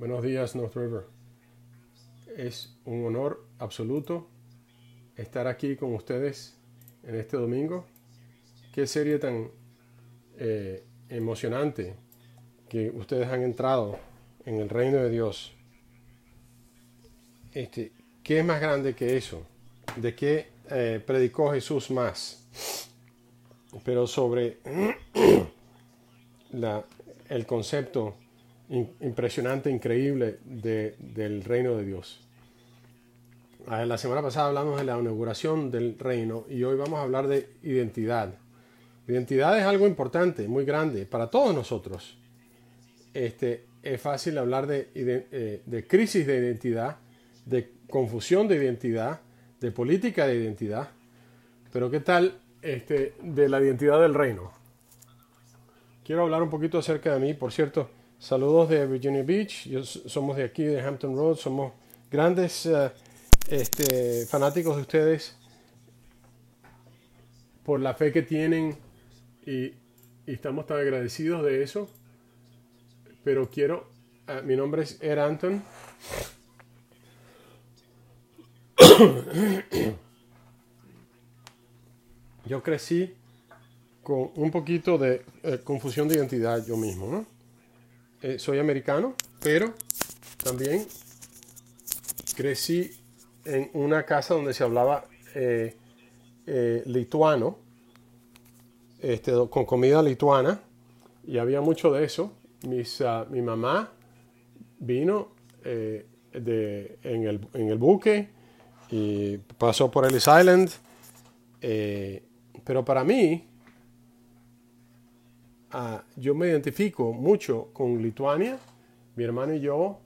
Buenos días, North River. Es un honor absoluto estar aquí con ustedes en este domingo. Qué serie tan eh, emocionante que ustedes han entrado en el reino de Dios. Este, ¿Qué es más grande que eso? ¿De qué eh, predicó Jesús más? Pero sobre la, el concepto impresionante, increíble del reino de Dios. Ah, la semana pasada hablamos de la inauguración del reino y hoy vamos a hablar de identidad. Identidad es algo importante, muy grande para todos nosotros. Este, es fácil hablar de, eh, de crisis de identidad, de confusión de identidad, de política de identidad, pero ¿qué tal este, de la identidad del reino? Quiero hablar un poquito acerca de mí, por cierto, saludos de Virginia Beach, somos de aquí, de Hampton Road, somos grandes este, fanáticos de ustedes por la fe que tienen y, estamos tan agradecidos de eso. Pero quiero, eh, mi nombre es Ed Anton. Yo crecí con un poquito de eh, confusión de identidad yo mismo. Soy americano, pero también crecí en una casa donde se hablaba eh, eh, lituano, este, con comida lituana, y había mucho de eso. Ah, mi mamá vino eh, en, el, en, el, buque y pasó por Ellis Island, pero para mí, ah, yo me identifico mucho con Lituania. Mi hermano y yo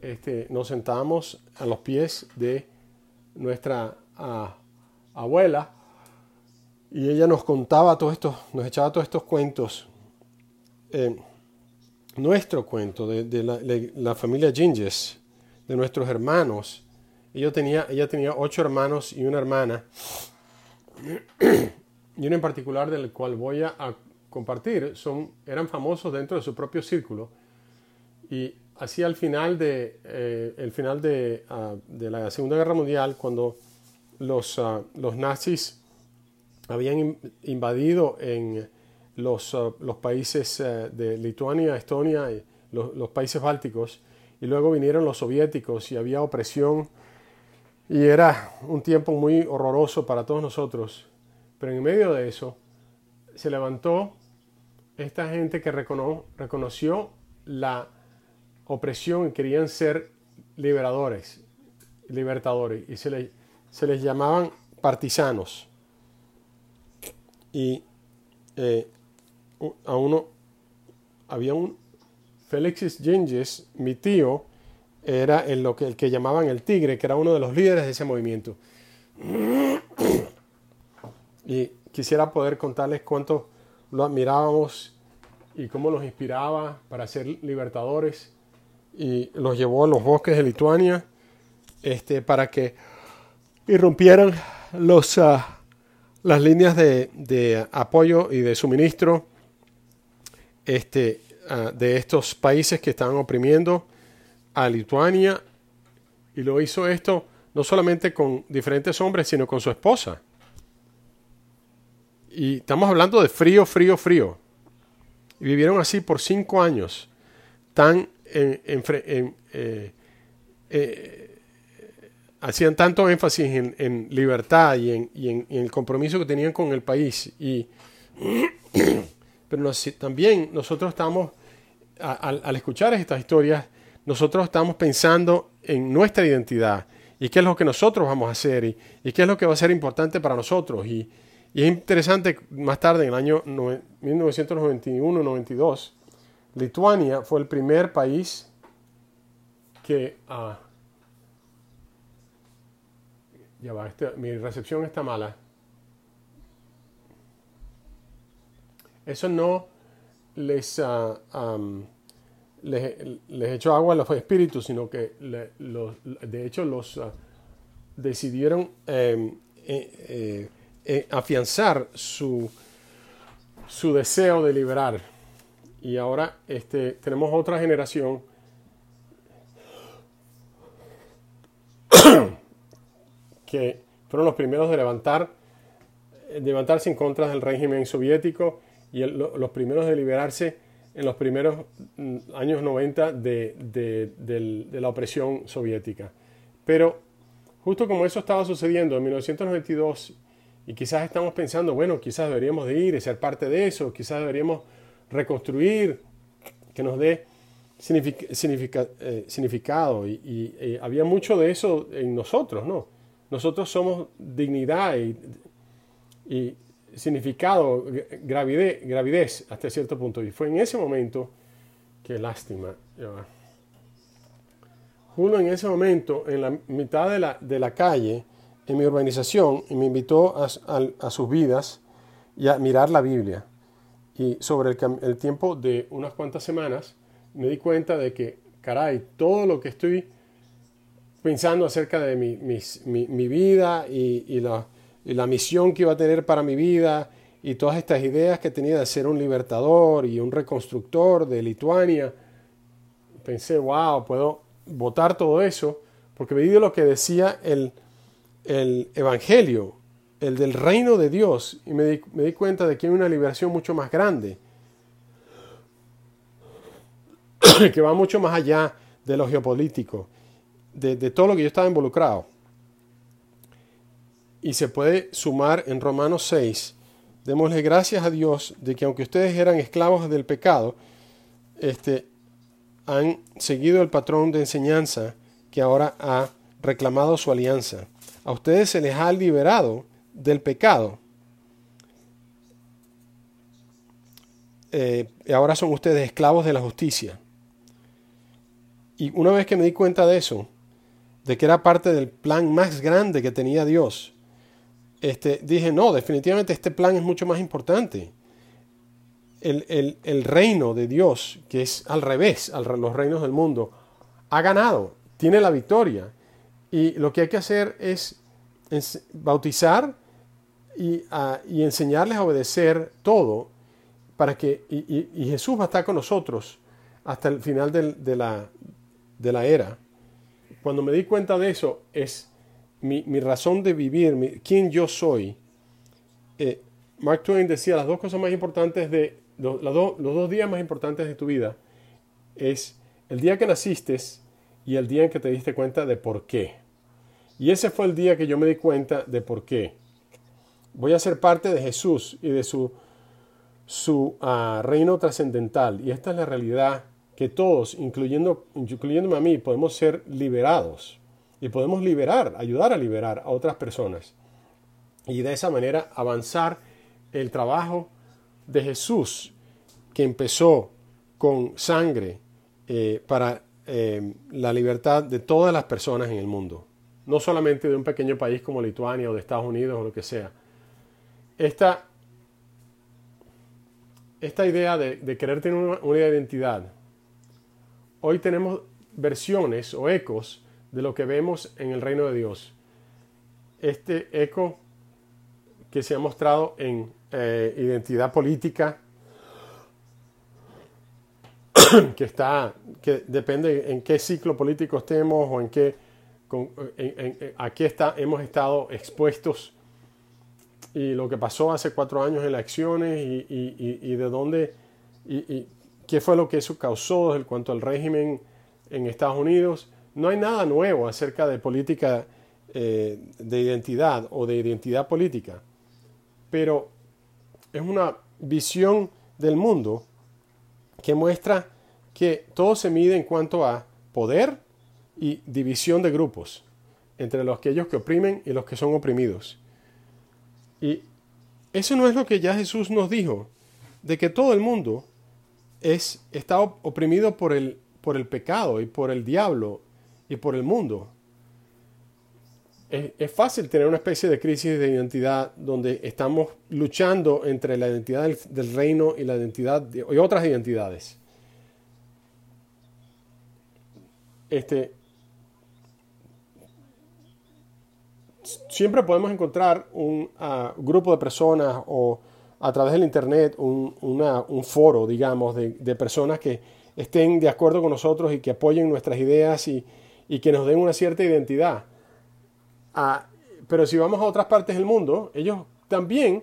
este, nos sentamos a los pies de nuestra ah, abuela, y ella nos contaba todo esto, nos echaba todos estos cuentos. Eh, nuestro cuento de, la, familia Ginges, de nuestros hermanos. Ella tenía, ella tenía ocho hermanos y una hermana, y uno en particular del cual voy a, compartir, son, eran famosos dentro de su propio círculo. Y así al final de, eh, el final de, ah, de, la Segunda Guerra Mundial, cuando los, ah, los nazis habían invadido en los, ah, los países eh, de Lituania, Estonia, y los, los, países bálticos, y luego vinieron los soviéticos y había opresión, y era un tiempo muy horroroso para todos nosotros, pero en medio de eso se levantó esta gente que reconoció la opresión y querían ser liberadores, libertadores, y se les, llamaban partisanos. Y eh, a uno, había un Félix Ginges, mi tío, era el, lo que, el que llamaban el tigre, que era uno de los líderes de ese movimiento. Y quisiera poder contarles cuánto lo admirábamos y cómo los inspiraba para ser libertadores y los llevó a los bosques de Lituania este, para que irrumpieran los, ah, las líneas de, apoyo y de suministro este, ah, de estos países que estaban oprimiendo a Lituania. Y lo hizo esto no solamente con diferentes hombres, sino con su esposa. Y estamos hablando de frío, frío, frío. Y vivieron así por cinco años, tan eh, eh, hacían tanto énfasis en, libertad y, en, el compromiso que tenían con el país. Y, pero también nosotros estamos, al, escuchar estas historias, nosotros estamos pensando en nuestra identidad y qué es lo que nosotros vamos a hacer y, qué es lo que va a ser importante para nosotros. Y, y es interesante, más tarde, en el año 1991-92, Lituania fue el primer país que... Ah, ya va, este, mi recepción está mala. Eso no les, uh, les, echó agua a los espíritus, sino que de hecho los ah, decidieron em, eh, eh, eh, afianzar su, su deseo de liberar. Y ahora este, tenemos otra generación que fueron los primeros de levantar, eh, levantarse en contra del régimen soviético y el, los primeros de liberarse en los primeros mm, años 90 de, de, de, de, la opresión soviética. Pero justo como eso estaba sucediendo en 1992 y quizás estamos pensando, bueno, quizás deberíamos de ir y ser parte de eso, quizás deberíamos reconstruir, que nos dé eh, significado. Y, había mucho de eso en nosotros, ¿no? Nosotros somos dignidad y, significado, gravidez, gravidez hasta cierto punto. Y fue en ese momento, qué lástima. Uno en ese momento, en la mitad de la, de la calle, en mi urbanización, y me invitó a, sus vidas y a mirar la Biblia. Y sobre el, tiempo de unas cuantas semanas, me di cuenta de que, caray, todo lo que estoy pensando acerca de mi, vida y, la, misión que iba a tener para mi vida y todas estas ideas que tenía de ser un libertador y un reconstructor de Lituania, pensé, wow, puedo votar todo eso, porque me di lo que decía el, el Evangelio, el del reino de Dios, y me di, me di cuenta de que hay una liberación mucho más grande que va mucho más allá de lo geopolítico, de, todo lo que yo estaba involucrado. Y se puede sumar en Romanos 6, démosle gracias a Dios de que aunque ustedes eran esclavos del pecado, este, han seguido el patrón de enseñanza que ahora ha reclamado su alianza. A ustedes se les ha liberado del pecado. Eh, y ahora son ustedes esclavos de la justicia. Y una vez que me di cuenta de eso, de que era parte del plan más grande que tenía Dios, este, dije, no, definitivamente este plan es mucho más importante. El, reino de Dios, que es al revés, a los reinos del mundo, ha ganado, tiene la victoria. Y lo que hay que hacer es, bautizar y, enseñarles a obedecer todo para que, y, Jesús va a estar con nosotros hasta el final de, la, de la era, cuando me di cuenta de eso, es mi, razón de vivir, mi, quién yo soy. Eh, Mark Twain decía, las dos cosas más importantes de, los, los dos días más importantes de tu vida es el día que naciste y el día en que te diste cuenta de por qué. Y ese fue el día que yo me di cuenta de por qué. Voy a ser parte de Jesús y de su, su ah, reino trascendental. Y esta es la realidad que todos, incluyendo, incluyéndome a mí, podemos ser liberados y podemos liberar, ayudar a liberar a otras personas y de esa manera avanzar el trabajo de Jesús que empezó con sangre eh, para eh, la libertad de todas las personas en el mundo, no solamente de un pequeño país como Lituania o de Estados Unidos o lo que sea. Esta, esta idea de, querer tener una identidad hoy tenemos versiones o ecos de lo que vemos en el reino de Dios. Este eco que se ha mostrado en eh, identidad política, que está, que depende en qué ciclo político estemos o en qué, a qué está, hemos estado expuestos y lo que pasó hace cuatro años en elecciones y, y de dónde y, qué fue lo que eso causó en cuanto al régimen en Estados Unidos. No hay nada nuevo acerca de política eh, de identidad o de identidad política, pero es una visión del mundo que muestra que todo se mide en cuanto a poder y división de grupos entre los aquellos que oprimen y los que son oprimidos. Y eso no es lo que ya Jesús nos dijo, de que todo el mundo es, está oprimido por el, por el pecado y por el diablo y por el mundo. Es, fácil tener una especie de crisis de identidad donde estamos luchando entre la identidad del, reino y la identidad de, y otras identidades. Este, siempre podemos encontrar un ah, grupo de personas o a través del Internet un, foro, digamos, de, personas que estén de acuerdo con nosotros y que apoyen nuestras ideas y, que nos den una cierta identidad. Ah, pero si vamos a otras partes del mundo, ellos también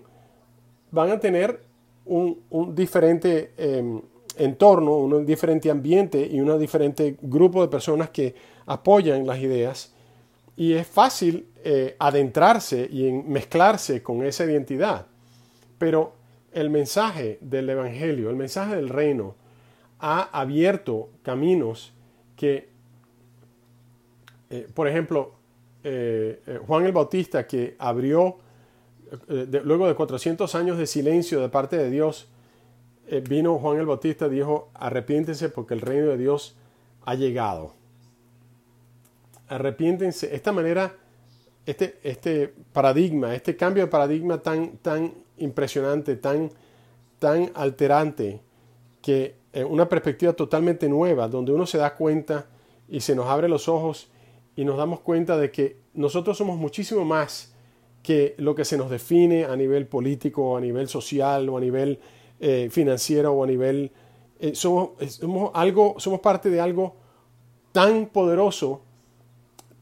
van a tener un, diferente em, entorno, un diferente ambiente y un diferente grupo de personas que apoyan las ideas. Y es fácil eh, adentrarse y mezclarse con esa identidad. Pero el mensaje del Evangelio, el mensaje del reino, ha abierto caminos que, eh, por ejemplo, eh, Juan el Bautista, que abrió, luego de 400 años de silencio de parte de Dios, vino Juan el Bautista, dijo, arrepiéntense porque el reino de Dios ha llegado. Arrepiéntense. Esta manera este, este paradigma, este cambio de paradigma tan, tan impresionante, tan, tan alterante, que en una perspectiva totalmente nueva, donde uno se da cuenta y se nos abre los ojos y nos damos cuenta de que nosotros somos muchísimo más que lo que se nos define a nivel político, a nivel social, o a nivel eh, financiero, o a nivel... Eh, somos, somos, algo, somos parte de algo tan poderoso,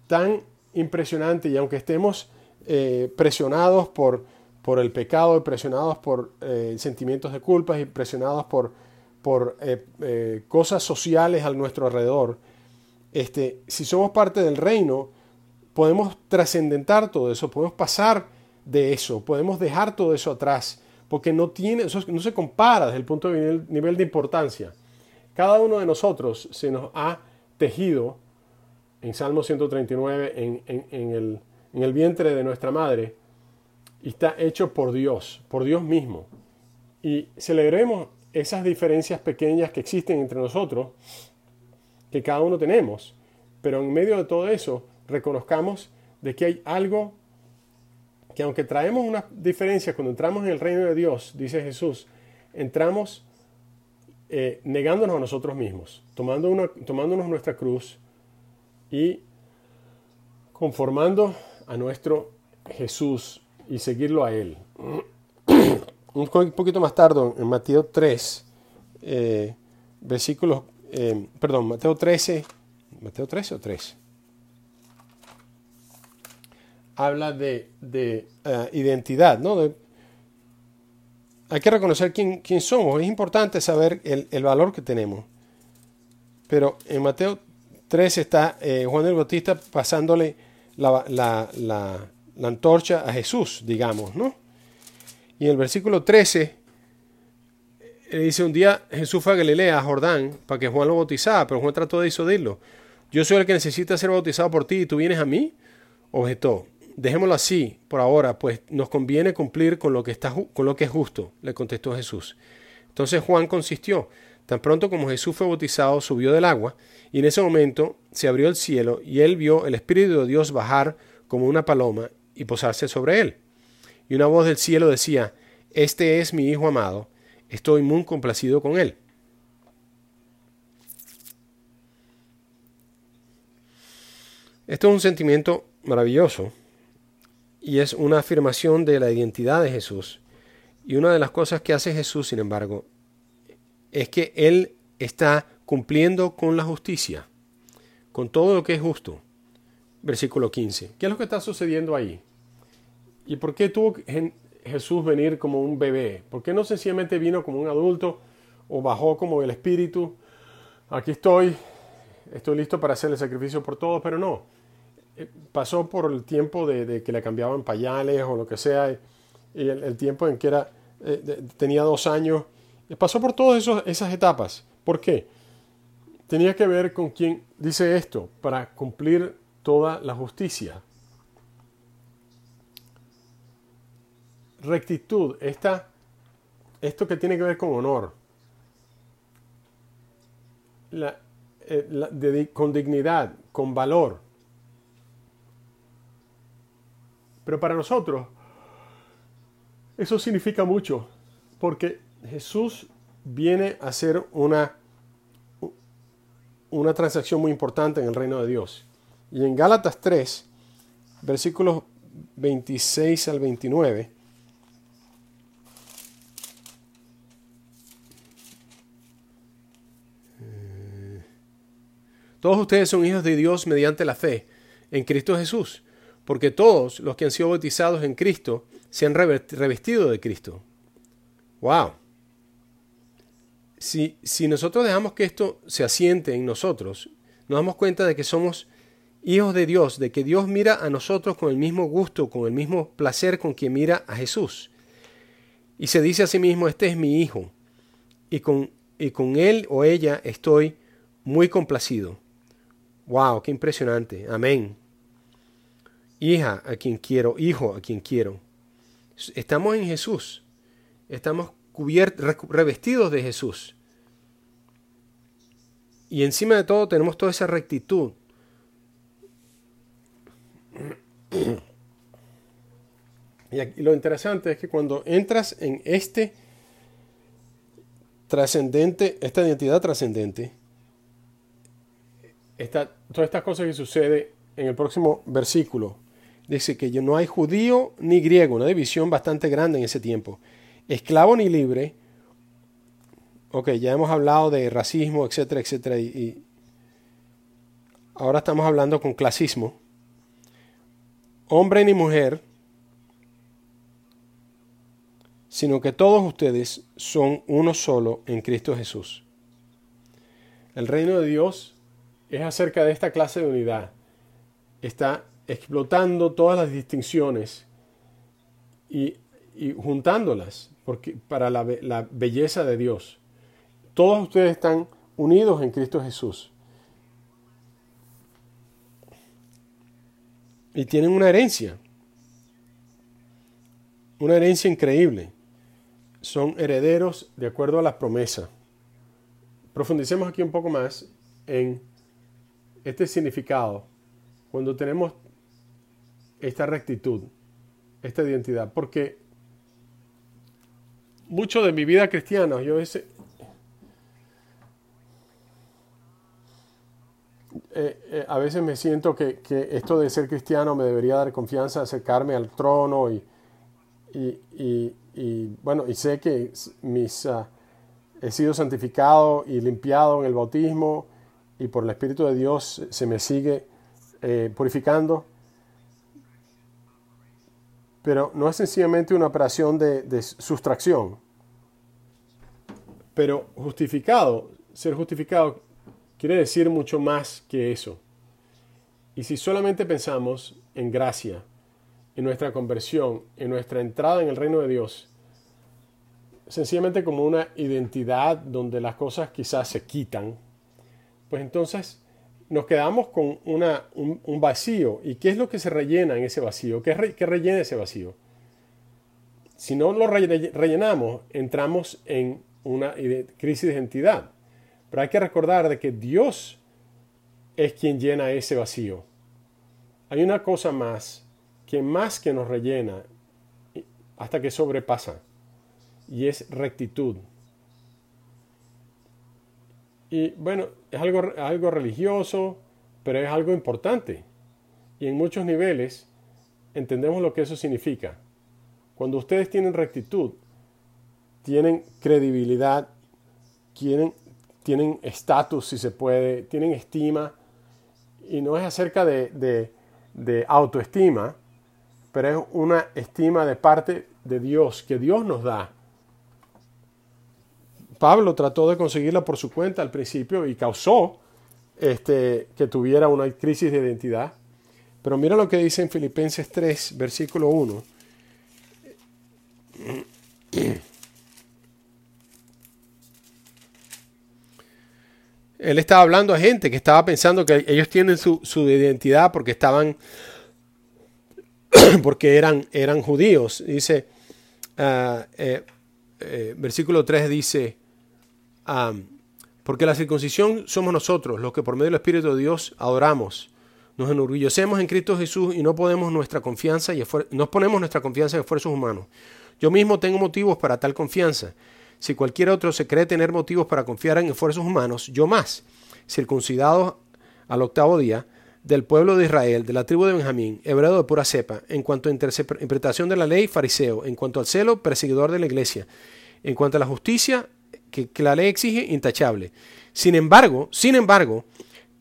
tan impresionante y aunque estemos eh, presionados por, por el pecado, presionados por eh, sentimientos de culpa y presionados por, por cosas sociales a nuestro alrededor, este, si somos parte del reino, podemos trascendentar todo eso, podemos pasar de eso, podemos dejar todo eso atrás, porque no, tiene, no se compara desde el punto de nivel, de importancia. Cada uno de nosotros se nos ha tejido en Salmo 139, en, el, en el vientre de nuestra madre, y está hecho por Dios, por Dios mismo. Y celebremos esas diferencias pequeñas que existen entre nosotros, que cada uno tenemos, pero en medio de todo eso reconozcamos de que hay algo que aunque traemos una diferencia cuando entramos en el reino de Dios, dice Jesús, entramos eh, negándonos a nosotros mismos, tomando una, tomándonos nuestra cruz y conformando a nuestro Jesús y seguirlo a Él. Un poquito más tarde, en Mateo 3, eh, versículos, eh, perdón, Mateo 13, Mateo 13 o 3, habla de, de eh, identidad, ¿no? hay que reconocer quién, quién, somos, es importante saber el, el valor que tenemos. Pero en Mateo 3 está eh, Juan el Bautista pasándole la, antorcha a Jesús, digamos, ¿no? Y en el versículo 13 le dice, un día Jesús fue a Galilea, a Jordán, para que Juan lo bautizara, pero Juan trató de disuadirlo. Yo soy el que necesita ser bautizado por ti y tú vienes a mí. Objetó, dejémoslo así por ahora, pues nos conviene cumplir con lo que, está, con lo que es justo, le contestó Jesús. Entonces Juan consistió. Tan pronto como Jesús fue bautizado, subió del agua, y en ese momento se abrió el cielo, y él vio el Espíritu de Dios bajar como una paloma y posarse sobre él. Y una voz del cielo decía, Este es mi Hijo amado, estoy muy complacido con él. Esto es un sentimiento maravilloso y es una afirmación de la identidad de Jesús. Y una de las cosas que hace Jesús, sin embargo, es que Él está cumpliendo con la justicia, con todo lo que es justo. Versículo 15. ¿Qué es lo que está sucediendo ahí? ¿Y por qué tuvo Jesús venir como un bebé? ¿Por qué no sencillamente vino como un adulto o bajó como el espíritu? Aquí estoy, estoy listo para hacer el sacrificio por todos, pero no. Eh, pasó por el tiempo de, que le cambiaban pañales o lo que sea, y el, tiempo en que era, eh, tenía dos años Pasó por todas esas etapas. ¿Por qué? Tenía que ver con quien dice esto, para cumplir toda la justicia. Rectitud, esta, esto que tiene que ver con honor. Eh, con dignidad, con valor. Pero para nosotros eso significa mucho, porque Jesús viene a hacer una, una transacción muy importante en el reino de Dios. Y en Gálatas 3, versículos 26 al 29, todos ustedes son hijos de Dios mediante la fe en Cristo Jesús. Porque todos los que han sido bautizados en Cristo se han revestido de Cristo. ¡Wow! Si, si nosotros dejamos que esto se asiente en nosotros, nos damos cuenta de que somos hijos de Dios, de que Dios mira a nosotros con el mismo gusto, con el mismo placer con que mira a Jesús. Y se dice a sí mismo, este es mi hijo, y con, y con él o ella estoy muy complacido. ¡Wow! ¡Qué impresionante! Amén. Hija a quien quiero, hijo a quien quiero. Estamos en Jesús. Estamos revestidos de Jesús. Y encima de todo tenemos toda esa rectitud. Y lo interesante es que cuando entras en este trascendente, esta identidad trascendente, todas estas cosas que sucede en el próximo versículo, dice que no hay judío ni griego, una división bastante grande en ese tiempo, esclavo ni libre, ok, ya hemos hablado de racismo, etcétera, etcétera, y ahora estamos hablando con clasismo, hombre ni mujer, sino que todos ustedes son uno solo en Cristo Jesús. El reino de Dios es acerca de esta clase de unidad. Está explotando todas las distinciones y, juntándolas porque, para la, la belleza de Dios. Todos ustedes están unidos en Cristo Jesús. Y tienen una herencia. Una herencia increíble son herederos de acuerdo a las promesas. Profundicemos aquí un poco más en este significado cuando tenemos esta rectitud, esta identidad, porque mucho de mi vida cristiana, yo ese, eh, eh, a veces me siento que, esto de ser cristiano me debería dar confianza, acercarme al trono y, y, bueno, y sé que mis, ah, he sido santificado y limpiado en el bautismo y por el Espíritu de Dios se me sigue eh, purificando. Pero no es sencillamente una operación de, de sustracción. Pero justificado, ser justificado quiere decir mucho más que eso. Y si solamente pensamos en gracia, en nuestra conversión, en nuestra entrada en el reino de Dios, sencillamente como una identidad donde las cosas quizás se quitan, pues entonces nos quedamos con una, un, vacío. ¿Y qué es lo que se rellena en ese vacío? ¿Qué, rellena ese vacío? Si no lo rellenamos, entramos en una crisis de identidad. Pero hay que recordar de que Dios es quien llena ese vacío. Hay una cosa más que más que nos rellena hasta que sobrepasa y es rectitud. Y bueno, es algo, algo religioso, pero es algo importante. Y en muchos niveles entendemos lo que eso significa. Cuando ustedes tienen rectitud, tienen credibilidad, tienen estatus, si se puede, tienen estima, y no es acerca de, de autoestima, pero es una estima de parte de Dios, que Dios nos da. Pablo trató de conseguirla por su cuenta al principio y causó este, que tuviera una crisis de identidad. Pero mira lo que dice en Filipenses 3, versículo 1. Él estaba hablando a gente que estaba pensando que ellos tienen su, identidad porque estaban, porque eran, eran judíos. Dice, uh, eh, eh, versículo 3 dice, porque la circuncisión somos nosotros, los que por medio del Espíritu de Dios adoramos. Nos enorgullecemos en Cristo Jesús y no, podemos nuestra confianza y no ponemos nuestra confianza en esfuerzos humanos. Yo mismo tengo motivos para tal confianza. Si cualquier otro se cree tener motivos para confiar en esfuerzos humanos, yo más, circuncidado al octavo día, del pueblo de Israel, de la tribu de Benjamín, hebreo de pura cepa, en cuanto a interpretación de la ley, fariseo, en cuanto al celo, perseguidor de la iglesia, en cuanto a la justicia, que, la ley exige intachable. Sin embargo, sin embargo,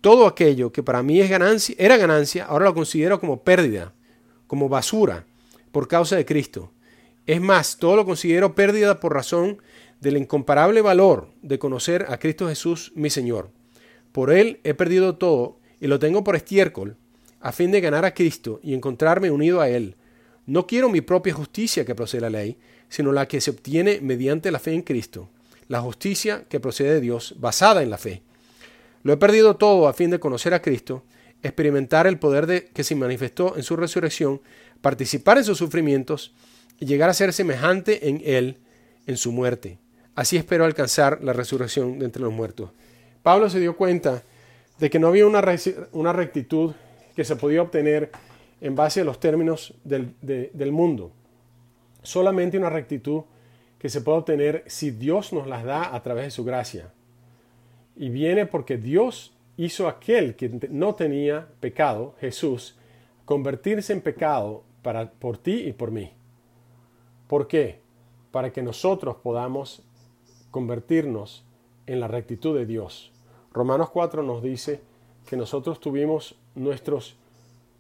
todo aquello que para mí es ganancia, era ganancia, ahora lo considero como pérdida como basura por causa de Cristo. Es más, todo lo considero pérdida por razón del incomparable valor de conocer a Cristo Jesús, mi Señor. Por Él he perdido todo y lo tengo por estiércol, a fin de ganar a Cristo y encontrarme unido a Él. No quiero mi propia justicia que procede de la ley, sino la que se obtiene mediante la fe en Cristo, la justicia que procede de Dios, basada en la fe. Lo he perdido todo a fin de conocer a Cristo, experimentar el poder de que se manifestó en su resurrección, participar en sus sufrimientos y llegar a ser semejante en Él en su muerte. Así espero alcanzar la resurrección de entre los muertos. Pablo se dio cuenta de que no había una, una rectitud que se podía obtener en base a los términos del, del mundo. Solamente una rectitud que se puede obtener si Dios nos las da a través de su gracia. Y viene porque Dios hizo aquel que no tenía pecado, Jesús, convertirse en pecado para, por ti y por mí. ¿Por qué? Para que nosotros podamos convertirnos en la rectitud de Dios. Romanos 4 nos dice que nosotros tuvimos nuestros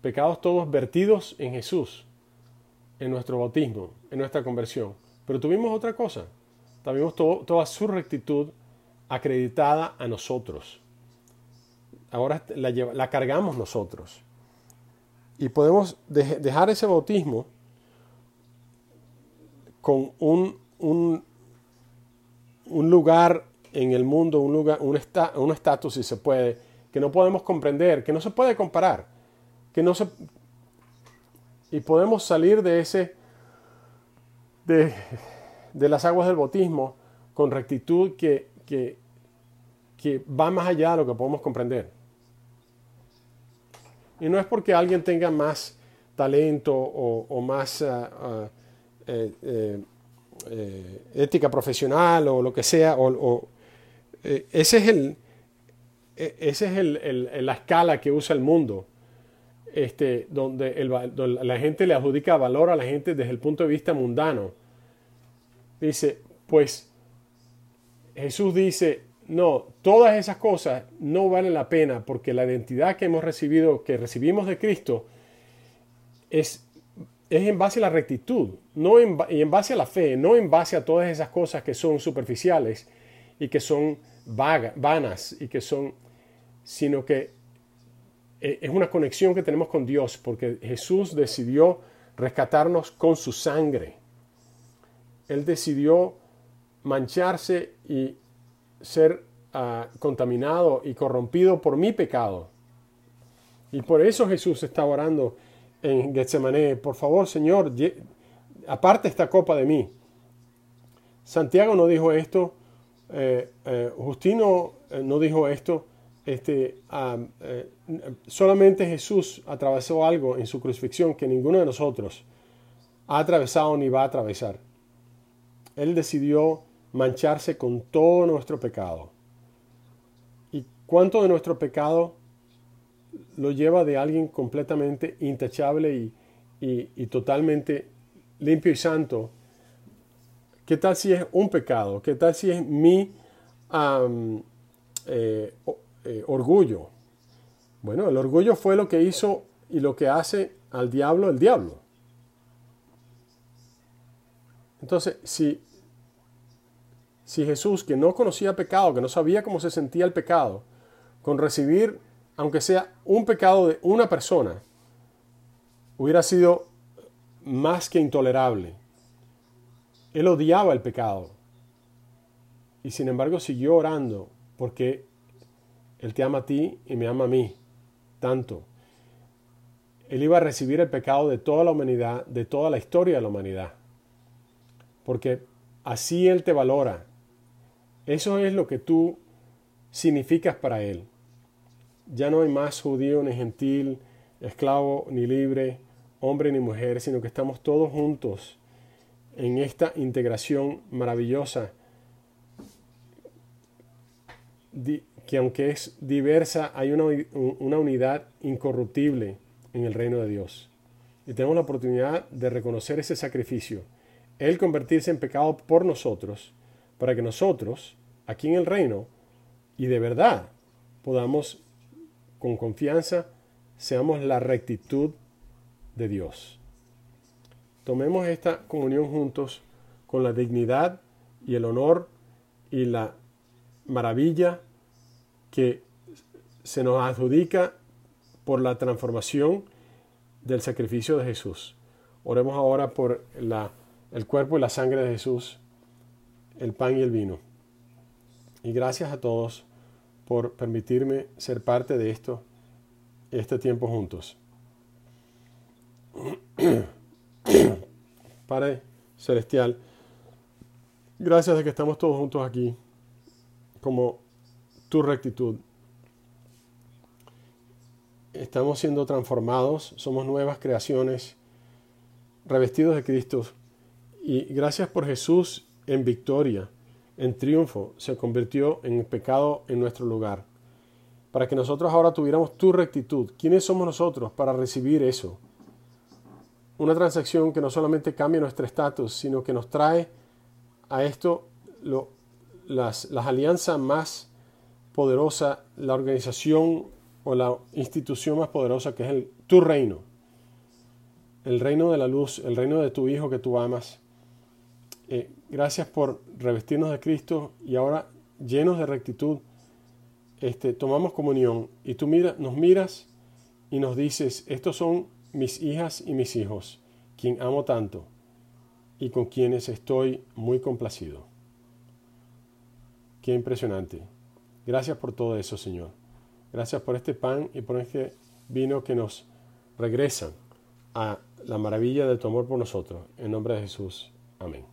pecados todos vertidos en Jesús, en nuestro bautismo, en nuestra conversión. Pero tuvimos otra cosa, tuvimos toda su rectitud acreditada a nosotros. Ahora la, cargamos nosotros. Y podemos dejar ese bautismo con un, un, lugar en el mundo, un lugar, un estatus, si se puede, que no podemos comprender, que no se puede comparar, que no se y podemos salir de ese de, de las aguas del bautismo con rectitud que, que, va más allá de lo que podemos comprender. Y no es porque alguien tenga más talento o, más ah, ah, eh, eh, eh, ética profesional o lo que sea. O, ese es, el, e, ese es el, la escala que usa el mundo. Este, donde, la gente le adjudica valor a la gente desde el punto de vista mundano. Dice, pues Jesús dice, no, todas esas cosas no valen la pena porque la identidad que hemos recibido, que recibimos de Cristo, es, es en base a la rectitud no y en base a la fe, no en base a todas esas cosas que son superficiales y que son vanas y que son, sino que es una conexión que tenemos con Dios porque Jesús decidió rescatarnos con su sangre. Él decidió mancharse y ser ah, contaminado y corrompido por mi pecado. Y por eso Jesús está orando en Getsemaní, por favor Señor, aparte esta copa de mí. Santiago no dijo esto, eh, eh, Justino eh, no dijo esto, este, ah, solamente Jesús atravesó algo en su crucifixión que ninguno de nosotros ha atravesado ni va a atravesar. Él decidió mancharse con todo nuestro pecado. ¿Y cuánto de nuestro pecado lo lleva de alguien completamente intachable y, totalmente limpio y santo? ¿Qué tal si es un pecado? ¿Qué tal si es mi eh, eh, orgullo? Bueno, el orgullo fue lo que hizo y lo que hace al diablo el diablo. Entonces, si si Jesús, que no conocía pecado, que no sabía cómo se sentía el pecado, con recibir, aunque sea un pecado de una persona, hubiera sido más que intolerable. Él odiaba el pecado. Y sin embargo siguió orando porque Él te ama a ti y me ama a mí. Tanto. Él iba a recibir el pecado de toda la humanidad, de toda la historia de la humanidad. Porque así Él te valora. Eso es lo que tú significas para Él. Ya no hay más judío ni gentil, esclavo ni libre, hombre ni mujer, sino que estamos todos juntos en esta integración maravillosa que aunque es diversa, hay una, una, unidad incorruptible en el reino de Dios. Y tenemos la oportunidad de reconocer ese sacrificio, Él convertirse en pecado por nosotros para que nosotros, aquí en el reino, y de verdad podamos, con confianza, seamos la rectitud de Dios. tomemos esta comunión juntos con la dignidad y el honor y la maravilla que se nos adjudica por la transformación del sacrificio de Jesús. Oremos ahora por la, el cuerpo y la sangre de Jesús, el pan y el vino. Y gracias a todos por permitirme ser parte de esto, este tiempo juntos. Padre Celestial, gracias de que estamos todos juntos aquí, como tu rectitud. Estamos siendo transformados, somos nuevas creaciones, revestidos de Cristo. Y gracias por Jesús en victoria, en triunfo, se convirtió en pecado en nuestro lugar. Para que nosotros ahora tuviéramos tu rectitud. ¿Quiénes somos nosotros para recibir eso? Una transacción que no solamente cambia nuestro estatus, sino que nos trae a esto las, las alianzas más poderosas, la organización o la institución más poderosa que es el, tu reino. El reino de la luz, el reino de tu Hijo que tú amas. Eh, gracias por revestirnos de Cristo y ahora llenos de rectitud, este, tomamos comunión y tú mira, nos miras y nos dices, estos son mis hijas y mis hijos, quien amo tanto y con quienes estoy muy complacido. Qué impresionante. Gracias por todo eso, Señor. Gracias por este pan y por este vino que nos regresan a la maravilla de tu amor por nosotros. En nombre de Jesús. Amén.